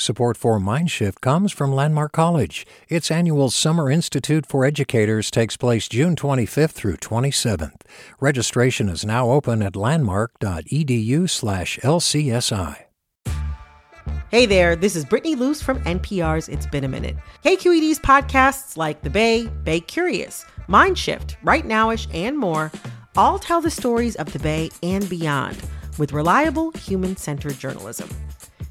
Support for Mindshift comes from Landmark College. Its annual Summer Institute for Educators takes place June 25th through 27th. Registration is now open at landmark.edu/lcsi. Hey there, this is Brittany Luce from NPR's It's Been a Minute. KQED's podcasts like The Bay, Bay Curious, Mindshift, Right Nowish, and more all tell the stories of the Bay and beyond with reliable, human centered journalism.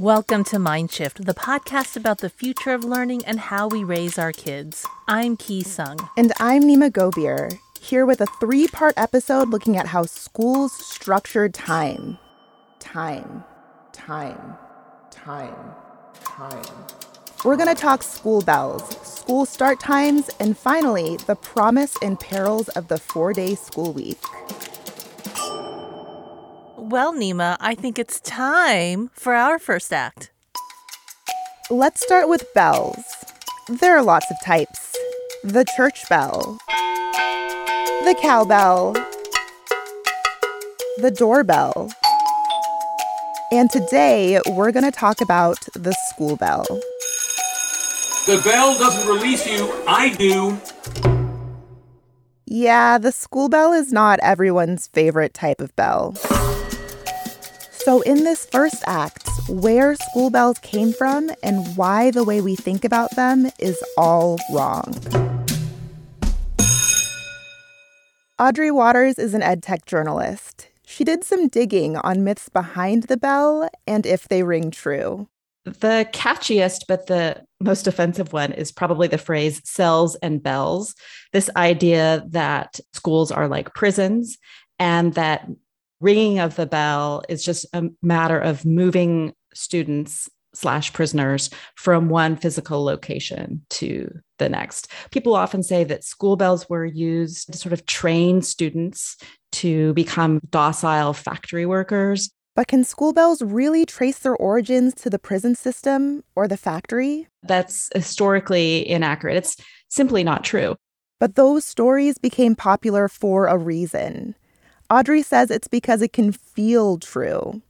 Welcome to Mindshift, the podcast about the future of learning and how we raise our kids. I'm Ki Sung. And I'm Nimah Gobir, here with a three part episode looking at how schools structure time. Time, time, time, time. We're going to talk school bells, school start times, and finally, the promise and perils of the four day school week. Well, Nimah, I think it's time for our first act. Let's start with bells. There are lots of types the church bell, the cowbell, the doorbell. And today we're going to talk about the school bell. The bell doesn't release you, I do. Yeah, the school bell is not everyone's favorite type of bell. So, in this first act, where school bells came from and why the way we think about them is all wrong. Audrey Watters is an edtech journalist. She did some digging on myths behind the bell and if they ring true. The catchiest, but the most offensive one is probably the phrase cells and bells. This idea that schools are like prisons and that ringing of the bell is just a matter of moving students slash prisoners from one physical location to the next. People often say that school bells were used to sort of train students to become docile factory workers. But can school bells really trace their origins to the prison system or the factory? That's historically inaccurate. It's simply not true. But those stories became popular for a reason. Audrey says it's because it can feel true.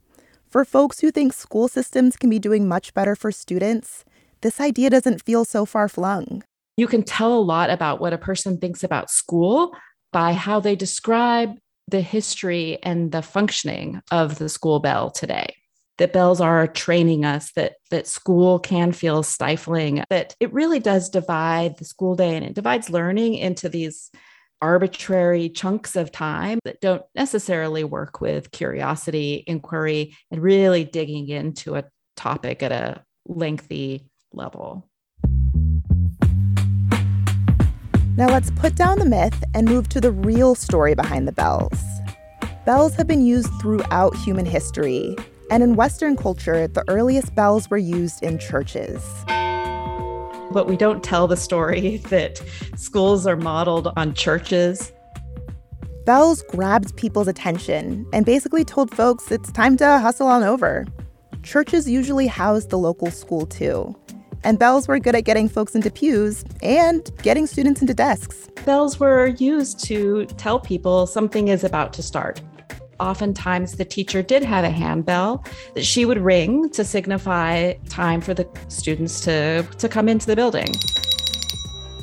For folks who think school systems can be doing much better for students, this idea doesn't feel so far flung. You can tell a lot about what a person thinks about school by how they describe the history and the functioning of the school bell today. That bells are training us that that school can feel stifling, that it really does divide the school day and it divides learning into these arbitrary chunks of time that don't necessarily work with curiosity, inquiry, and really digging into a topic at a lengthy level. Now let's put down the myth and move to the real story behind the bells. Bells have been used throughout human history, and in Western culture, the earliest bells were used in churches but we don't tell the story that schools are modeled on churches. Bells grabbed people's attention and basically told folks it's time to hustle on over. Churches usually housed the local school too. And bells were good at getting folks into pews and getting students into desks. Bells were used to tell people something is about to start oftentimes the teacher did have a handbell that she would ring to signify time for the students to, to come into the building.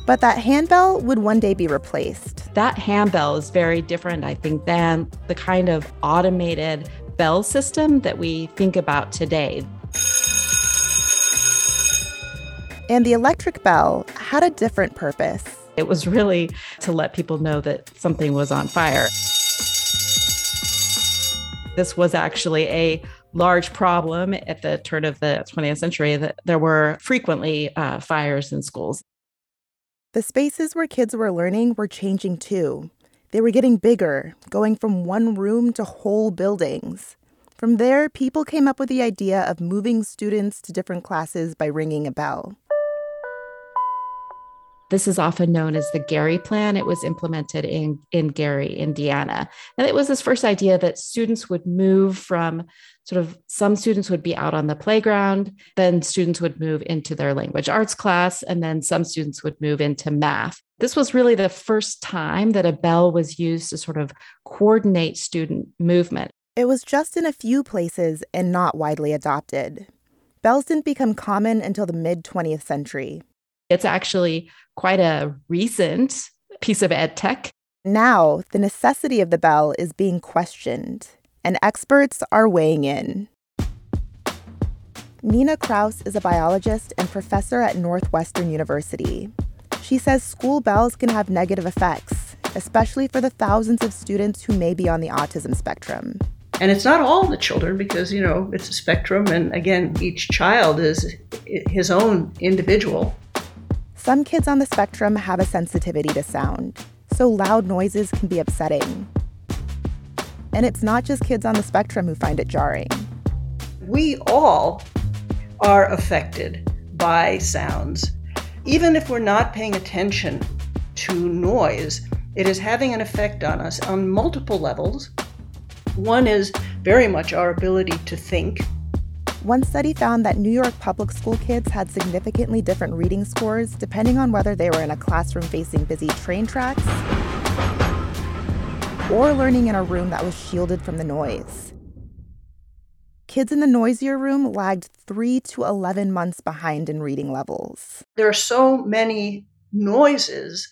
But that handbell would one day be replaced. That handbell is very different, I think, than the kind of automated bell system that we think about today. And the electric bell had a different purpose. It was really to let people know that something was on fire. This was actually a large problem at the turn of the 20th century that there were frequently uh, fires in schools. The spaces where kids were learning were changing too. They were getting bigger, going from one room to whole buildings. From there, people came up with the idea of moving students to different classes by ringing a bell. This is often known as the Gary Plan. It was implemented in, in Gary, Indiana. And it was this first idea that students would move from sort of some students would be out on the playground, then students would move into their language arts class, and then some students would move into math. This was really the first time that a bell was used to sort of coordinate student movement. It was just in a few places and not widely adopted. Bells didn't become common until the mid 20th century. It's actually quite a recent piece of ed tech. Now, the necessity of the bell is being questioned, and experts are weighing in. Nina Kraus is a biologist and professor at Northwestern University. She says school bells can have negative effects, especially for the thousands of students who may be on the autism spectrum. And it's not all the children because, you know, it's a spectrum. And again, each child is his own individual. Some kids on the spectrum have a sensitivity to sound, so loud noises can be upsetting. And it's not just kids on the spectrum who find it jarring. We all are affected by sounds. Even if we're not paying attention to noise, it is having an effect on us on multiple levels. One is very much our ability to think one study found that New York public school kids had significantly different reading scores depending on whether they were in a classroom facing busy train tracks or learning in a room that was shielded from the noise. Kids in the noisier room lagged 3 to 11 months behind in reading levels. There are so many noises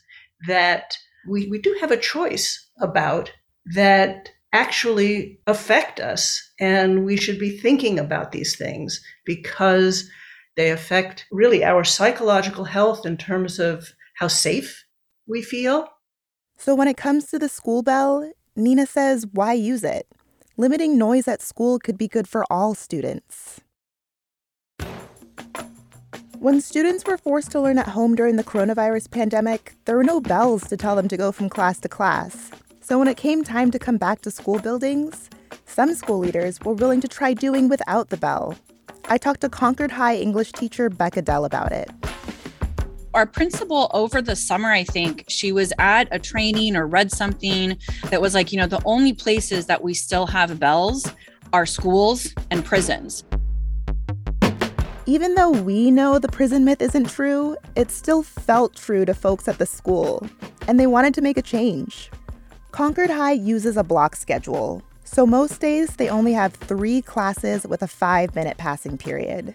that we, we do have a choice about that actually affect us. And we should be thinking about these things because they affect really our psychological health in terms of how safe we feel. So, when it comes to the school bell, Nina says, why use it? Limiting noise at school could be good for all students. When students were forced to learn at home during the coronavirus pandemic, there were no bells to tell them to go from class to class. So when it came time to come back to school buildings, some school leaders were willing to try doing without the bell. I talked to Concord High English teacher Becca Dell about it. Our principal over the summer, I think she was at a training or read something that was like, you know, the only places that we still have bells are schools and prisons. Even though we know the prison myth isn't true, it still felt true to folks at the school, and they wanted to make a change. Concord High uses a block schedule, so most days they only have three classes with a five minute passing period.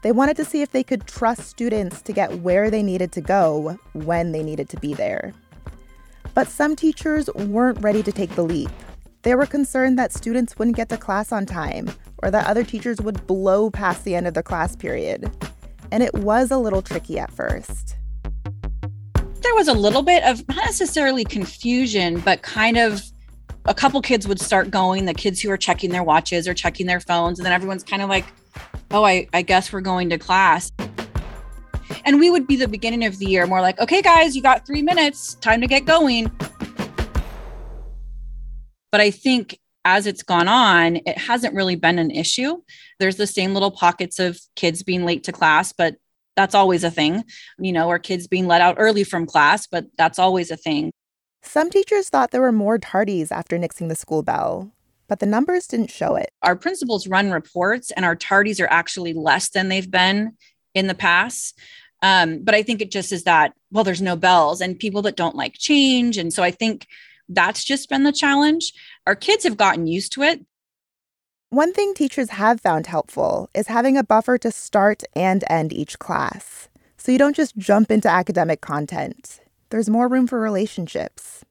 They wanted to see if they could trust students to get where they needed to go when they needed to be there. But some teachers weren't ready to take the leap. They were concerned that students wouldn't get to class on time or that other teachers would blow past the end of the class period. And it was a little tricky at first there was a little bit of not necessarily confusion, but kind of a couple kids would start going, the kids who are checking their watches or checking their phones, and then everyone's kind of like, oh, I, I guess we're going to class. And we would be the beginning of the year more like, okay, guys, you got three minutes, time to get going. But I think as it's gone on, it hasn't really been an issue. There's the same little pockets of kids being late to class, but that's always a thing, you know, or kids being let out early from class, but that's always a thing. Some teachers thought there were more tardies after nixing the school bell, but the numbers didn't show it. Our principals run reports, and our tardies are actually less than they've been in the past. Um, but I think it just is that, well, there's no bells and people that don't like change. And so I think that's just been the challenge. Our kids have gotten used to it. One thing teachers have found helpful is having a buffer to start and end each class. So you don't just jump into academic content. There's more room for relationships.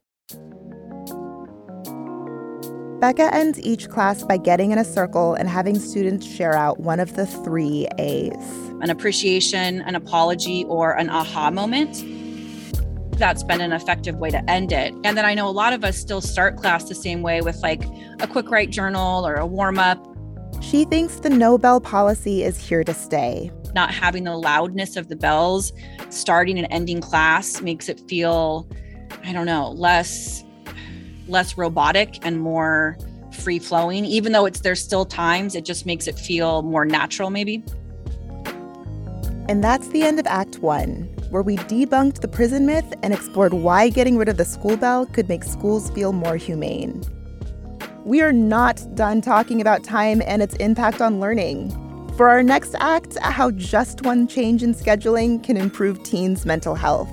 Becca ends each class by getting in a circle and having students share out one of the three A's an appreciation, an apology, or an aha moment. That's been an effective way to end it. And then I know a lot of us still start class the same way with like a quick write journal or a warm up. She thinks the no bell policy is here to stay. Not having the loudness of the bells starting and ending class makes it feel, I don't know, less less robotic and more free flowing. Even though it's there's still times, it just makes it feel more natural, maybe. And that's the end of Act One, where we debunked the prison myth and explored why getting rid of the school bell could make schools feel more humane. We are not done talking about time and its impact on learning. For our next act, how just one change in scheduling can improve teens' mental health.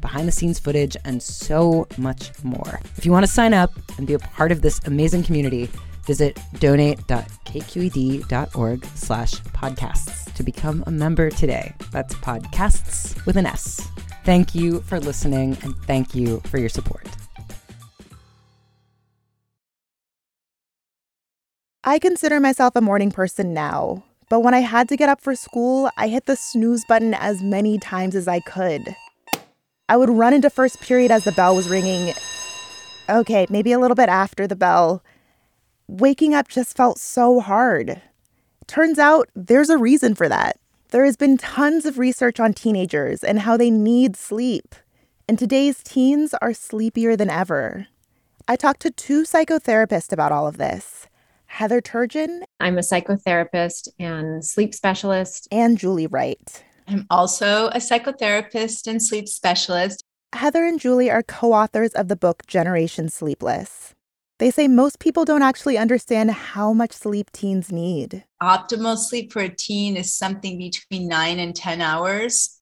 behind the scenes footage, and so much more. If you want to sign up and be a part of this amazing community, visit donate.kqed.org slash podcasts to become a member today. That's podcasts with an S. Thank you for listening and thank you for your support. I consider myself a morning person now, but when I had to get up for school, I hit the snooze button as many times as I could. I would run into first period as the bell was ringing. Okay, maybe a little bit after the bell. Waking up just felt so hard. Turns out there's a reason for that. There has been tons of research on teenagers and how they need sleep. And today's teens are sleepier than ever. I talked to two psychotherapists about all of this. Heather Turgeon. I'm a psychotherapist and sleep specialist. And Julie Wright. I'm also a psychotherapist and sleep specialist. Heather and Julie are co authors of the book Generation Sleepless. They say most people don't actually understand how much sleep teens need. Optimal sleep for a teen is something between nine and 10 hours.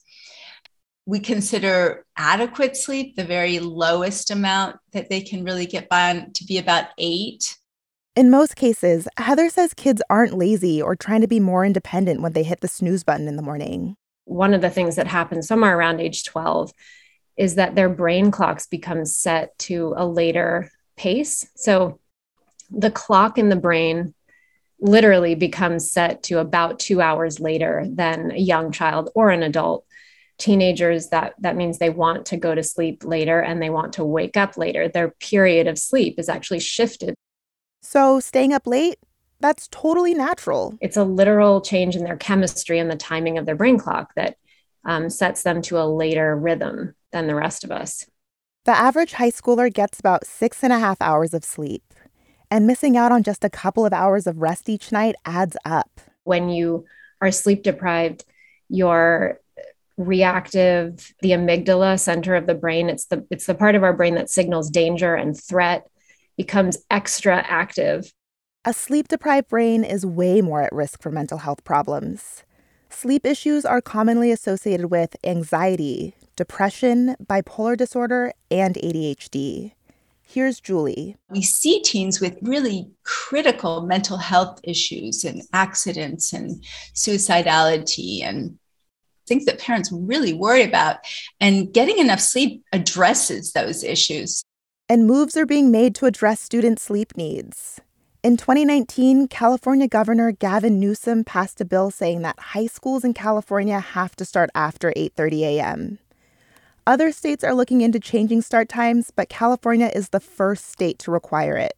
We consider adequate sleep the very lowest amount that they can really get by on to be about eight. In most cases, Heather says kids aren't lazy or trying to be more independent when they hit the snooze button in the morning. One of the things that happens somewhere around age 12 is that their brain clocks become set to a later pace. So the clock in the brain literally becomes set to about two hours later than a young child or an adult. Teenagers that that means they want to go to sleep later and they want to wake up later. Their period of sleep is actually shifted. So, staying up late, that's totally natural. It's a literal change in their chemistry and the timing of their brain clock that um, sets them to a later rhythm than the rest of us. The average high schooler gets about six and a half hours of sleep, and missing out on just a couple of hours of rest each night adds up. When you are sleep deprived, your reactive the amygdala center of the brain it's the it's the part of our brain that signals danger and threat becomes extra active. A sleep deprived brain is way more at risk for mental health problems. Sleep issues are commonly associated with anxiety, depression, bipolar disorder, and ADHD. Here's Julie. We see teens with really critical mental health issues and accidents and suicidality and things that parents really worry about. And getting enough sleep addresses those issues and moves are being made to address student sleep needs. In 2019, California Governor Gavin Newsom passed a bill saying that high schools in California have to start after 8:30 a.m. Other states are looking into changing start times, but California is the first state to require it.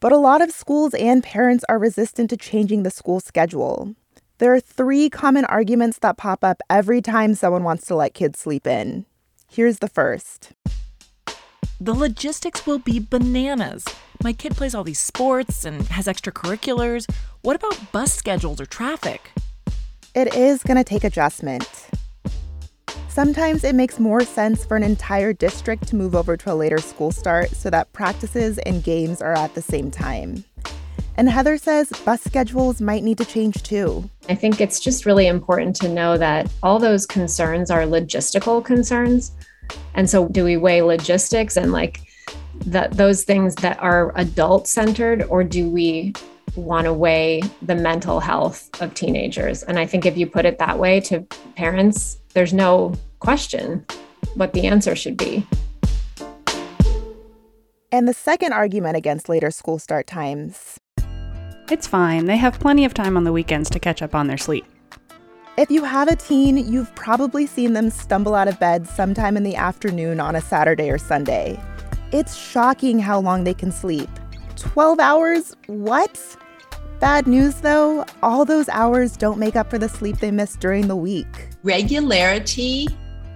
But a lot of schools and parents are resistant to changing the school schedule. There are three common arguments that pop up every time someone wants to let kids sleep in. Here's the first The logistics will be bananas. My kid plays all these sports and has extracurriculars. What about bus schedules or traffic? It is going to take adjustment. Sometimes it makes more sense for an entire district to move over to a later school start so that practices and games are at the same time. And Heather says bus schedules might need to change too. I think it's just really important to know that all those concerns are logistical concerns. And so, do we weigh logistics and like that those things that are adult centered, or do we want to weigh the mental health of teenagers? And I think if you put it that way to parents, there's no question what the answer should be. And the second argument against later school start times it's fine. They have plenty of time on the weekends to catch up on their sleep. If you have a teen, you've probably seen them stumble out of bed sometime in the afternoon on a Saturday or Sunday. It's shocking how long they can sleep. 12 hours? What? Bad news though, all those hours don't make up for the sleep they miss during the week. Regularity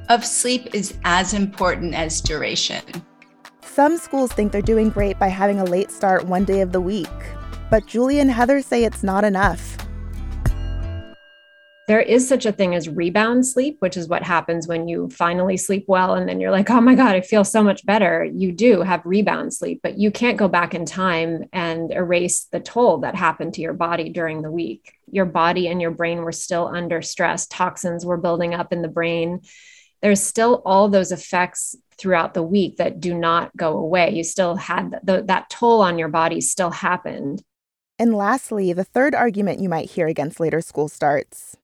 of sleep is as important as duration. Some schools think they're doing great by having a late start one day of the week, but Julie and Heather say it's not enough. There is such a thing as rebound sleep, which is what happens when you finally sleep well and then you're like, oh my God, I feel so much better. You do have rebound sleep, but you can't go back in time and erase the toll that happened to your body during the week. Your body and your brain were still under stress, toxins were building up in the brain. There's still all those effects throughout the week that do not go away. You still had the, that toll on your body still happened. And lastly, the third argument you might hear against later school starts.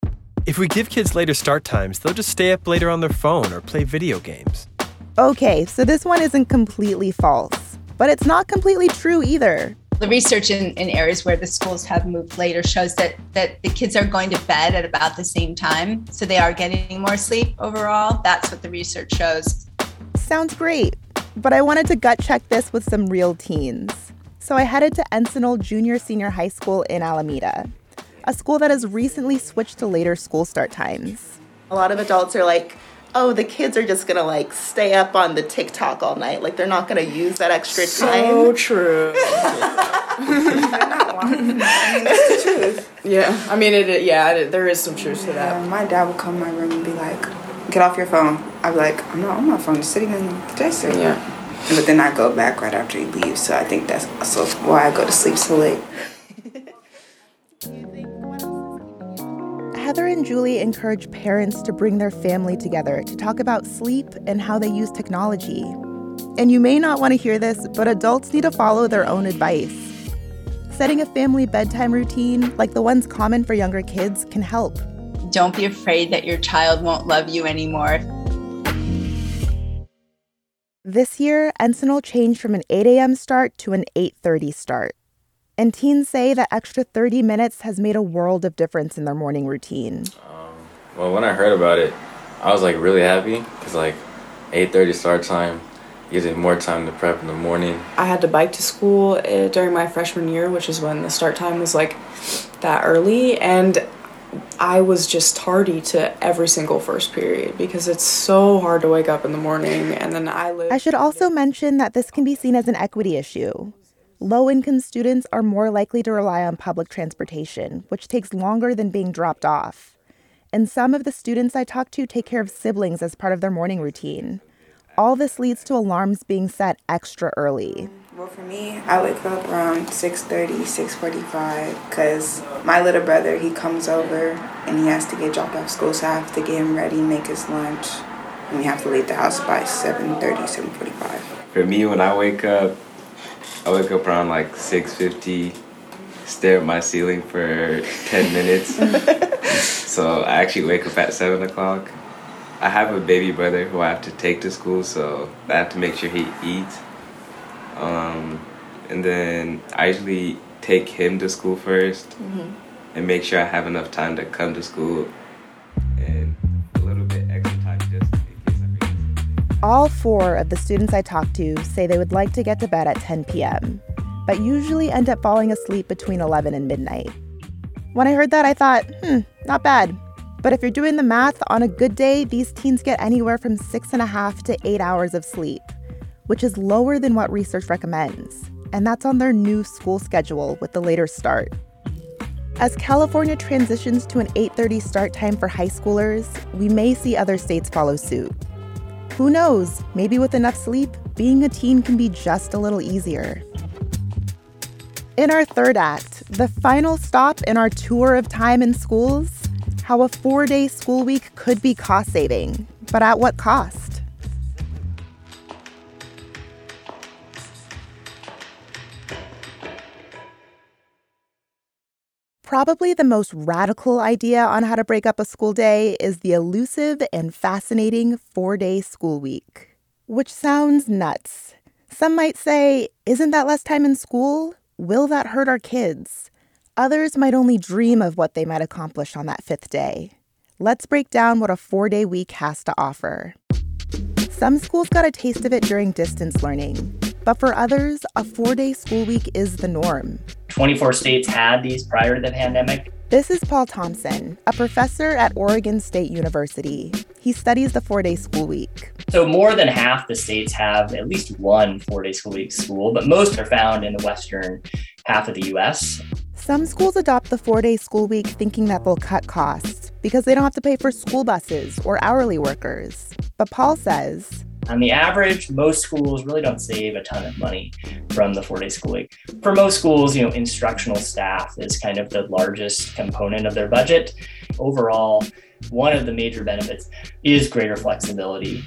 If we give kids later start times, they'll just stay up later on their phone or play video games. Okay, so this one isn't completely false, but it's not completely true either. The research in, in areas where the schools have moved later shows that, that the kids are going to bed at about the same time, so they are getting more sleep overall. That's what the research shows. Sounds great, but I wanted to gut check this with some real teens. So I headed to Encinal Junior Senior High School in Alameda, a school that has recently switched to later school start times. A lot of adults are like, oh, the kids are just gonna like stay up on the TikTok all night. Like they're not gonna use that extra time. So true. I mean, that's the truth. Yeah, I mean, it. Yeah, it, there is some truth to that. My dad would come in my room and be like, "Get off your phone." I'd be like, "I'm not on my phone. Just sitting in the dresser." Yeah. But then I go back right after he leaves, so I think that's also why I go to sleep so late. Heather and Julie encourage parents to bring their family together to talk about sleep and how they use technology. And you may not want to hear this, but adults need to follow their own advice. Setting a family bedtime routine, like the ones common for younger kids, can help. Don't be afraid that your child won't love you anymore. This year, Encinal changed from an 8 a.m. start to an 8:30 start. And teens say that extra 30 minutes has made a world of difference in their morning routine. Um, well, when I heard about it, I was like really happy because like 8:30 start time gives me more time to prep in the morning. I had to bike to school uh, during my freshman year, which is when the start time was like that early, and I was just tardy to every single first period because it's so hard to wake up in the morning and then I live I should also mention that this can be seen as an equity issue. Low income students are more likely to rely on public transportation, which takes longer than being dropped off. And some of the students I talk to take care of siblings as part of their morning routine. All this leads to alarms being set extra early. Well, for me, I wake up around 6.30, 6.45 because my little brother, he comes over and he has to get dropped off school, so I have to get him ready, make his lunch, and we have to leave the house by 7.30, 7.45. For me, when I wake up, I wake up around like 6.50, stare at my ceiling for 10 minutes. so I actually wake up at 7 o'clock. I have a baby brother who I have to take to school, so I have to make sure he eats. Um, and then I usually take him to school 1st Mhm. and make sure I have enough time to come to school and All four of the students I talked to say they would like to get to bed at 10 p.m., but usually end up falling asleep between 11 and midnight. When I heard that, I thought, hmm, not bad. But if you're doing the math, on a good day, these teens get anywhere from six and a half to eight hours of sleep, which is lower than what research recommends. And that's on their new school schedule with the later start. As California transitions to an 8:30 start time for high schoolers, we may see other states follow suit. Who knows? Maybe with enough sleep, being a teen can be just a little easier. In our third act, the final stop in our tour of time in schools, how a four day school week could be cost saving, but at what cost? Probably the most radical idea on how to break up a school day is the elusive and fascinating four day school week, which sounds nuts. Some might say, isn't that less time in school? Will that hurt our kids? Others might only dream of what they might accomplish on that fifth day. Let's break down what a four day week has to offer. Some schools got a taste of it during distance learning, but for others, a four day school week is the norm. 24 states had these prior to the pandemic. This is Paul Thompson, a professor at Oregon State University. He studies the four day school week. So, more than half the states have at least one four day school week school, but most are found in the western half of the US. Some schools adopt the four day school week thinking that they'll cut costs because they don't have to pay for school buses or hourly workers. But Paul says, on the average, most schools really don't save a ton of money from the four day school week. For most schools, you know, instructional staff is kind of the largest component of their budget. Overall, one of the major benefits is greater flexibility.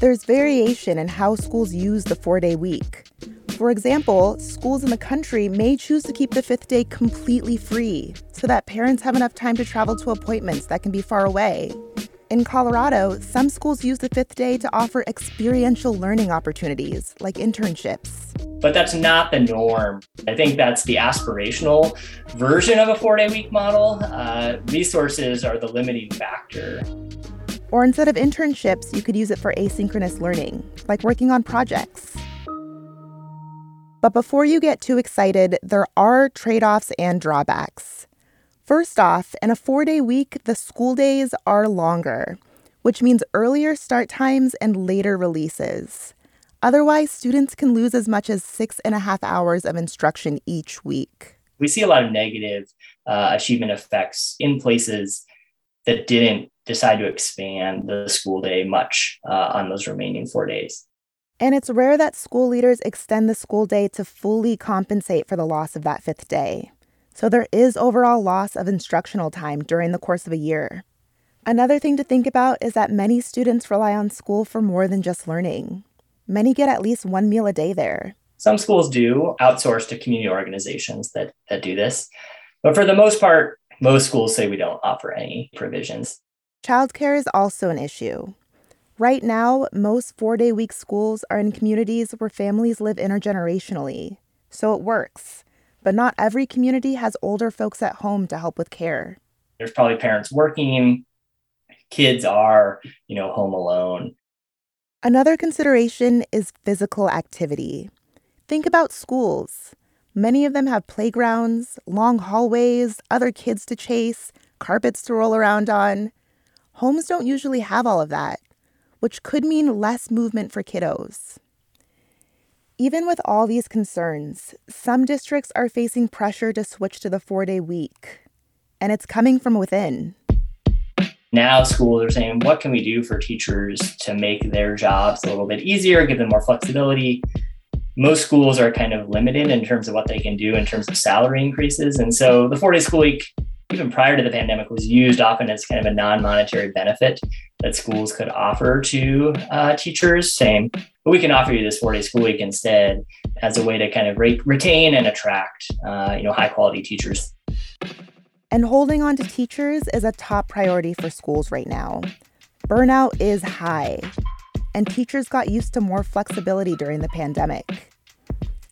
There's variation in how schools use the four day week. For example, schools in the country may choose to keep the fifth day completely free so that parents have enough time to travel to appointments that can be far away. In Colorado, some schools use the fifth day to offer experiential learning opportunities like internships. But that's not the norm. I think that's the aspirational version of a four day week model. Uh, resources are the limiting factor. Or instead of internships, you could use it for asynchronous learning, like working on projects. But before you get too excited, there are trade offs and drawbacks. First off, in a four day week, the school days are longer, which means earlier start times and later releases. Otherwise, students can lose as much as six and a half hours of instruction each week. We see a lot of negative uh, achievement effects in places that didn't decide to expand the school day much uh, on those remaining four days. And it's rare that school leaders extend the school day to fully compensate for the loss of that fifth day. So there is overall loss of instructional time during the course of a year. Another thing to think about is that many students rely on school for more than just learning. Many get at least one meal a day there. Some schools do outsource to community organizations that, that do this. But for the most part, most schools say we don't offer any provisions. Childcare is also an issue. Right now, most four day week schools are in communities where families live intergenerationally, so it works. But not every community has older folks at home to help with care. There's probably parents working, kids are, you know, home alone. Another consideration is physical activity. Think about schools. Many of them have playgrounds, long hallways, other kids to chase, carpets to roll around on. Homes don't usually have all of that which could mean less movement for kiddos. Even with all these concerns, some districts are facing pressure to switch to the four day week, and it's coming from within. Now, schools are saying, what can we do for teachers to make their jobs a little bit easier, give them more flexibility? Most schools are kind of limited in terms of what they can do in terms of salary increases. And so the four day school week even prior to the pandemic, was used often as kind of a non-monetary benefit that schools could offer to uh, teachers, saying, "But we can offer you this four-day school week instead," as a way to kind of re- retain and attract, uh, you know, high-quality teachers. And holding on to teachers is a top priority for schools right now. Burnout is high, and teachers got used to more flexibility during the pandemic.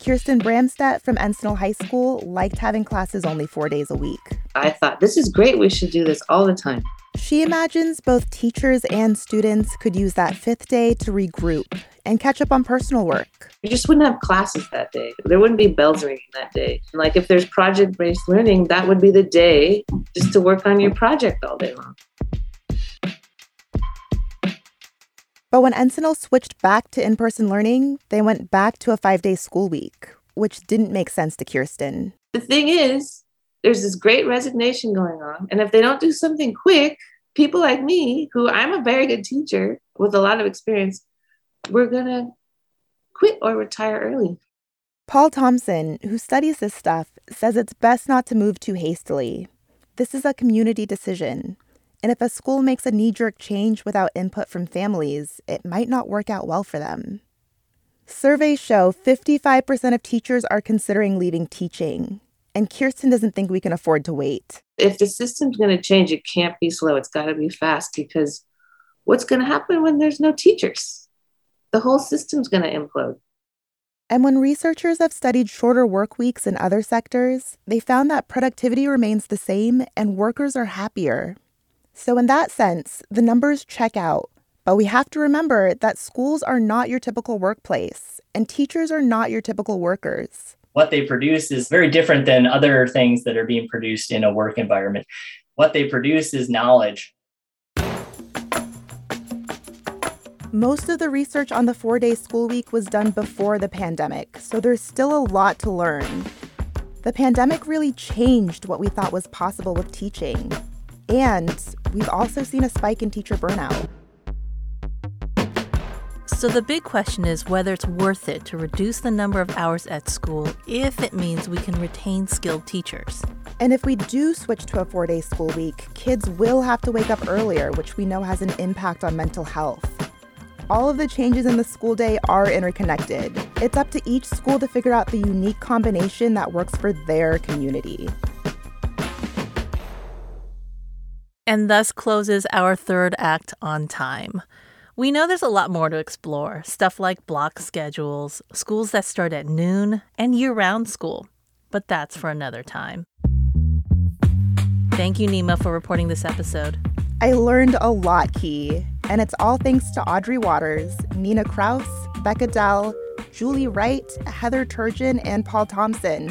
Kirsten Bramstedt from Encinal High School liked having classes only four days a week. I thought, this is great. We should do this all the time. She imagines both teachers and students could use that fifth day to regroup and catch up on personal work. You just wouldn't have classes that day. There wouldn't be bells ringing that day. Like if there's project based learning, that would be the day just to work on your project all day long. But when Encinal switched back to in person learning, they went back to a five day school week, which didn't make sense to Kirsten. The thing is, there's this great resignation going on. And if they don't do something quick, people like me, who I'm a very good teacher with a lot of experience, we're going to quit or retire early. Paul Thompson, who studies this stuff, says it's best not to move too hastily. This is a community decision. And if a school makes a knee jerk change without input from families, it might not work out well for them. Surveys show 55% of teachers are considering leaving teaching, and Kirsten doesn't think we can afford to wait. If the system's going to change, it can't be slow. It's got to be fast because what's going to happen when there's no teachers? The whole system's going to implode. And when researchers have studied shorter work weeks in other sectors, they found that productivity remains the same and workers are happier. So, in that sense, the numbers check out. But we have to remember that schools are not your typical workplace, and teachers are not your typical workers. What they produce is very different than other things that are being produced in a work environment. What they produce is knowledge. Most of the research on the four day school week was done before the pandemic, so there's still a lot to learn. The pandemic really changed what we thought was possible with teaching. And we've also seen a spike in teacher burnout. So the big question is whether it's worth it to reduce the number of hours at school if it means we can retain skilled teachers. And if we do switch to a four day school week, kids will have to wake up earlier, which we know has an impact on mental health. All of the changes in the school day are interconnected. It's up to each school to figure out the unique combination that works for their community. And thus closes our third act on time. We know there's a lot more to explore stuff like block schedules, schools that start at noon, and year round school. But that's for another time. Thank you, Nimah, for reporting this episode. I learned a lot, Ki, and it's all thanks to Audrey Watters, Nina Kraus, Becca Dell, Julie Wright, Heather Turgeon, and Paul Thompson.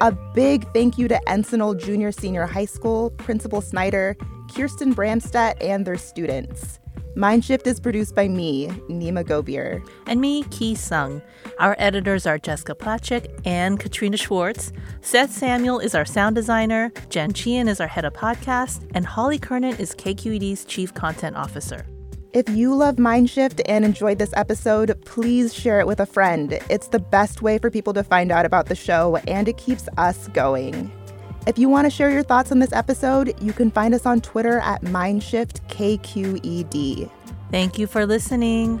A big thank you to Encinal Junior Senior High School, Principal Snyder, Kirsten Bramstedt, and their students. Mindshift is produced by me, Nimah Gobir. And me, Ki Sung. Our editors are Jessica Placzek and Katrina Schwartz. Seth Samuel is our sound designer. Jen Chien is our head of podcast. And Holly Kernan is KQED's chief content officer. If you love Mindshift and enjoyed this episode, please share it with a friend. It's the best way for people to find out about the show, and it keeps us going. If you want to share your thoughts on this episode, you can find us on Twitter at MindShiftKQED. Thank you for listening.